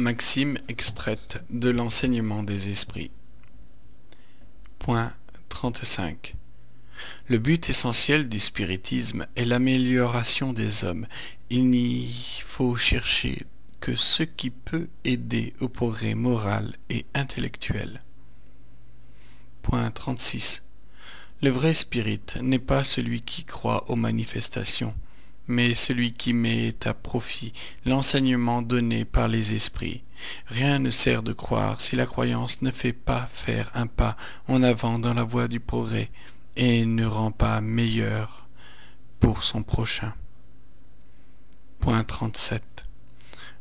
Maxime extraite de l'enseignement des esprits. Point 35. Le but essentiel du spiritisme est l'amélioration des hommes. Il n'y faut chercher que ce qui peut aider au progrès moral et intellectuel. Point 36. Le vrai spirit n'est pas celui qui croit aux manifestations, mais celui qui met à profit l'enseignement donné par les esprits. Rien ne sert de croire si la croyance ne fait pas faire un pas en avant dans la voie du progrès et ne rend pas meilleur pour son prochain. Point 37.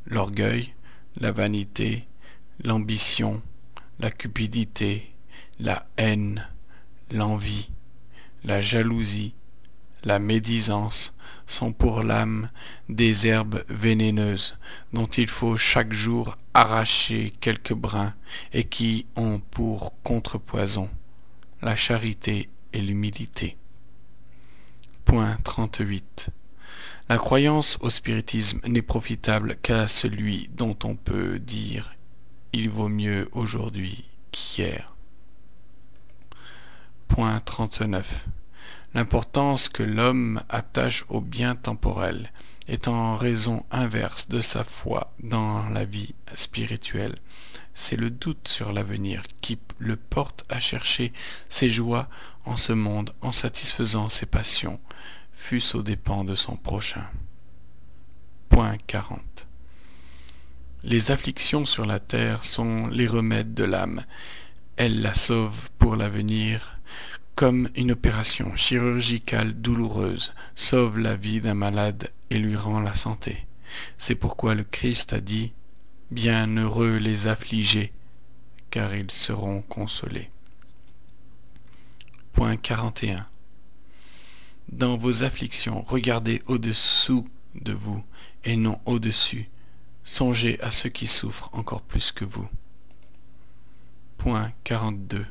L'orgueil, la vanité, l'ambition, la cupidité, la haine, l'envie, la jalousie, la médisance sont pour l'âme des herbes vénéneuses dont il faut chaque jour arracher quelques brins et qui ont pour contrepoison la charité et l'humilité. Point 38. La croyance au spiritisme n'est profitable qu'à celui dont on peut dire il vaut mieux aujourd'hui qu'hier. Point 39. L'importance que l'homme attache au bien temporel est en raison inverse de sa foi dans la vie spirituelle. C'est le doute sur l'avenir qui le porte à chercher ses joies en ce monde en satisfaisant ses passions, fût-ce aux dépens de son prochain. Point 40. Les afflictions sur la terre sont les remèdes de l'âme. Elles la sauvent pour l'avenir comme une opération chirurgicale douloureuse sauve la vie d'un malade et lui rend la santé. C'est pourquoi le Christ a dit Bienheureux les affligés, car ils seront consolés. Point 41. Dans vos afflictions, regardez au-dessous de vous et non au-dessus. Songez à ceux qui souffrent encore plus que vous. Point 42.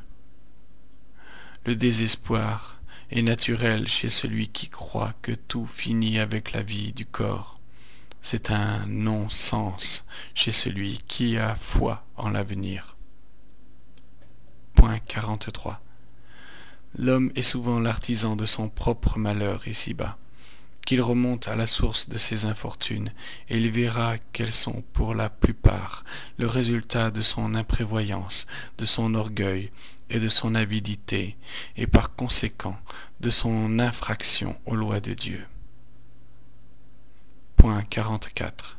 Le désespoir est naturel chez celui qui croit que tout finit avec la vie du corps. C'est un non-sens chez celui qui a foi en l'avenir. Point 43. L'homme est souvent l'artisan de son propre malheur ici-bas. Qu'il remonte à la source de ses infortunes, et il verra qu'elles sont pour la plupart le résultat de son imprévoyance, de son orgueil, et de son avidité, et par conséquent de son infraction aux lois de Dieu. Point 44.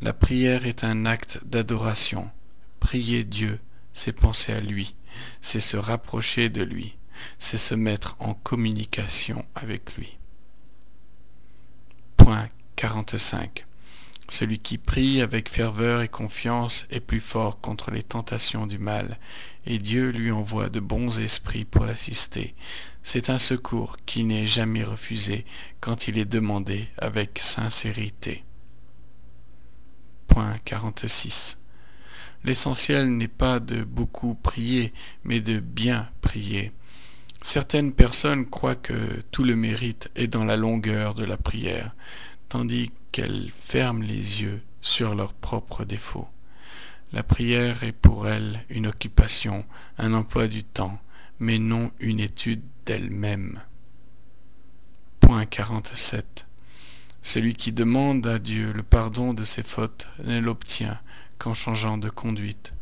La prière est un acte d'adoration. Prier Dieu, c'est penser à lui, c'est se rapprocher de lui, c'est se mettre en communication avec lui. Point 45. Celui qui prie avec ferveur et confiance est plus fort contre les tentations du mal, et Dieu lui envoie de bons esprits pour l'assister. C'est un secours qui n'est jamais refusé quand il est demandé avec sincérité. Point 46. L'essentiel n'est pas de beaucoup prier, mais de bien prier. Certaines personnes croient que tout le mérite est dans la longueur de la prière, tandis qu'elles ferment les yeux sur leurs propres défauts. La prière est pour elles une occupation, un emploi du temps, mais non une étude d'elle-même. Point 47. Celui qui demande à Dieu le pardon de ses fautes ne l'obtient qu'en changeant de conduite.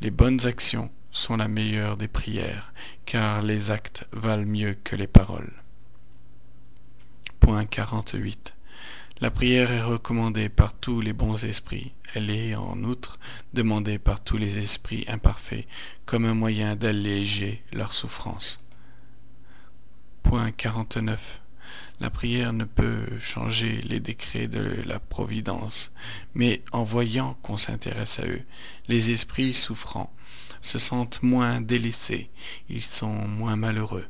Les bonnes actions sont la meilleure des prières, car les actes valent mieux que les paroles. Point 48. La prière est recommandée par tous les bons esprits. Elle est, en outre, demandée par tous les esprits imparfaits comme un moyen d'alléger leur souffrance. Point 49. La prière ne peut changer les décrets de la Providence, mais en voyant qu'on s'intéresse à eux, les esprits souffrants se sentent moins délaissés, ils sont moins malheureux.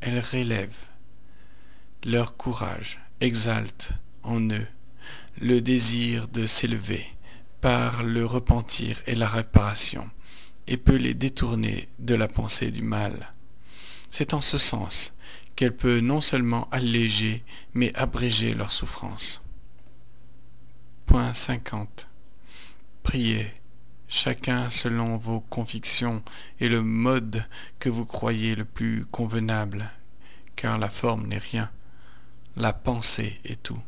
Elle relève leur courage, exalte en eux le désir de s'élever par le repentir et la réparation, et peut les détourner de la pensée du mal. C'est en ce sens qu'elle peut non seulement alléger, mais abréger leur souffrance. Point 50. Priez, chacun selon vos convictions et le mode que vous croyez le plus convenable, car la forme n'est rien, la pensée est tout.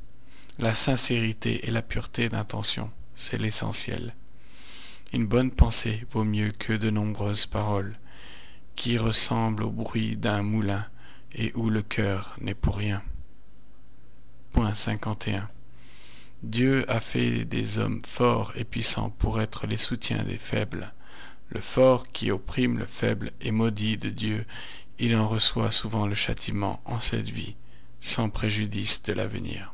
La sincérité et la pureté d'intention, c'est l'essentiel. Une bonne pensée vaut mieux que de nombreuses paroles, qui ressemblent au bruit d'un moulin et où le cœur n'est pour rien. Point 51. Dieu a fait des hommes forts et puissants pour être les soutiens des faibles. Le fort qui opprime le faible est maudit de Dieu, il en reçoit souvent le châtiment en cette vie, sans préjudice de l'avenir.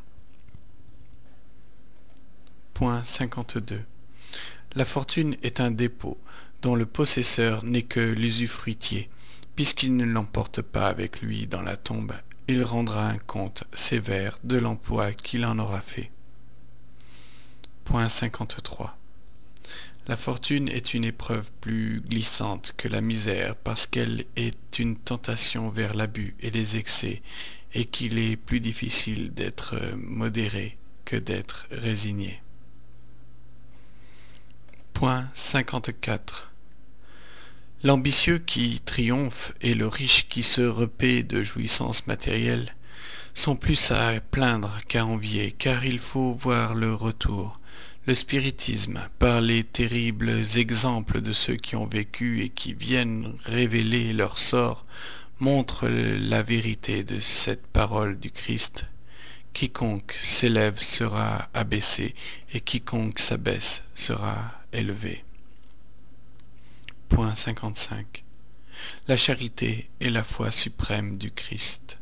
Point 52. La fortune est un dépôt dont le possesseur n'est que l'usufruitier. Puisqu'il ne l'emporte pas avec lui dans la tombe, il rendra un compte sévère de l'emploi qu'il en aura fait. 53. La fortune est une épreuve plus glissante que la misère parce qu'elle est une tentation vers l'abus et les excès et qu'il est plus difficile d'être modéré que d'être résigné. Point 54. L'ambitieux qui triomphe et le riche qui se repaît de jouissances matérielles sont plus à plaindre qu'à envier, car il faut voir le retour le spiritisme, par les terribles exemples de ceux qui ont vécu et qui viennent révéler leur sort, montre la vérité de cette parole du Christ. Quiconque s'élève sera abaissé, et quiconque s'abaisse sera élevé. Point 55. La charité est la foi suprême du Christ.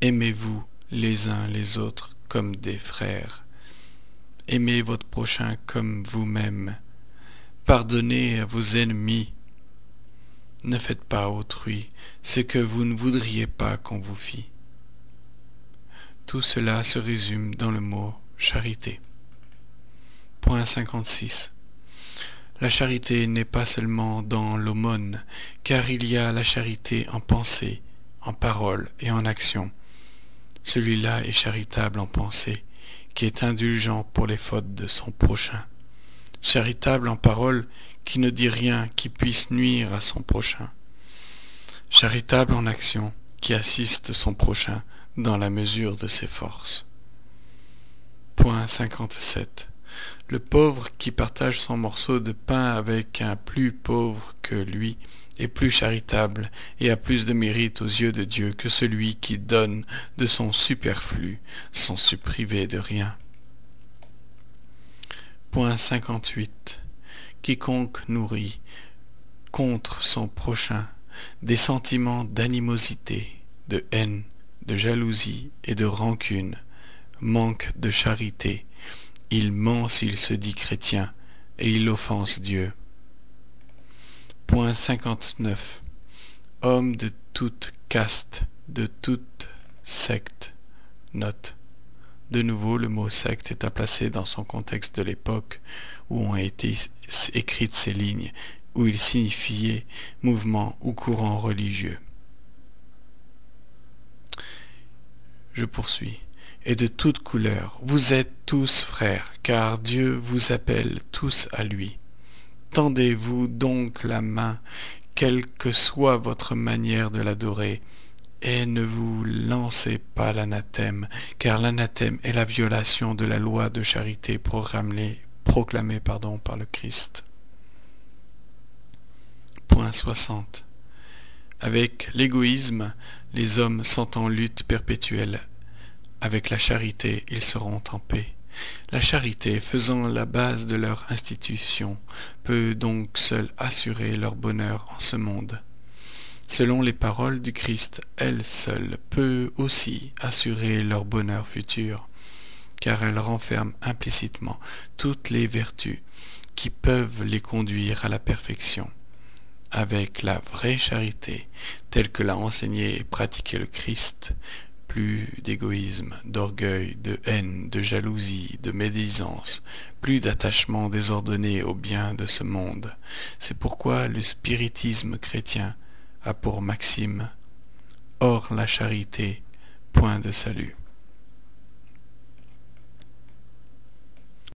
Aimez-vous les uns les autres comme des frères. Aimez votre prochain comme vous-même. Pardonnez à vos ennemis. Ne faites pas autrui ce que vous ne voudriez pas qu'on vous fît. Tout cela se résume dans le mot charité. Point 56. La charité n'est pas seulement dans l'aumône, car il y a la charité en pensée, en parole et en action. Celui-là est charitable en pensée, qui est indulgent pour les fautes de son prochain, charitable en parole, qui ne dit rien qui puisse nuire à son prochain, charitable en action, qui assiste son prochain dans la mesure de ses forces. Point 57. Le pauvre qui partage son morceau de pain avec un plus pauvre que lui est plus charitable et a plus de mérite aux yeux de Dieu que celui qui donne de son superflu sans se priver de rien. Point 58. Quiconque nourrit contre son prochain des sentiments d'animosité, de haine, de jalousie et de rancune, manque de charité, il ment s'il se dit chrétien, et il offense Dieu. Point 59. Homme de toute caste, de toute secte. Note. De nouveau, le mot secte est à placer dans son contexte de l'époque où ont été écrites ces lignes, où il signifiait mouvement ou courant religieux. Je poursuis. Et de toutes couleurs, vous êtes tous frères, car Dieu vous appelle tous à lui. Tendez-vous donc la main, quelle que soit votre manière de l'adorer, et ne vous lancez pas l'anathème, car l'anathème est la violation de la loi de charité proclamée, par le Christ. Point 60. Avec l'égoïsme, les hommes sont en lutte perpétuelle. Avec la charité, ils seront en paix. La charité, faisant la base de leur institution, peut donc seule assurer leur bonheur en ce monde. Selon les paroles du Christ, elle seule peut aussi assurer leur bonheur futur, car elle renferme implicitement toutes les vertus qui peuvent les conduire à la perfection. Avec la vraie charité, telle que l'a enseignée et pratiquée le Christ, plus d'égoïsme, d'orgueil, de haine, de jalousie, de médisance, plus d'attachement désordonné au bien de ce monde. C'est pourquoi le spiritisme chrétien a pour maxime Hors la charité, point de salut.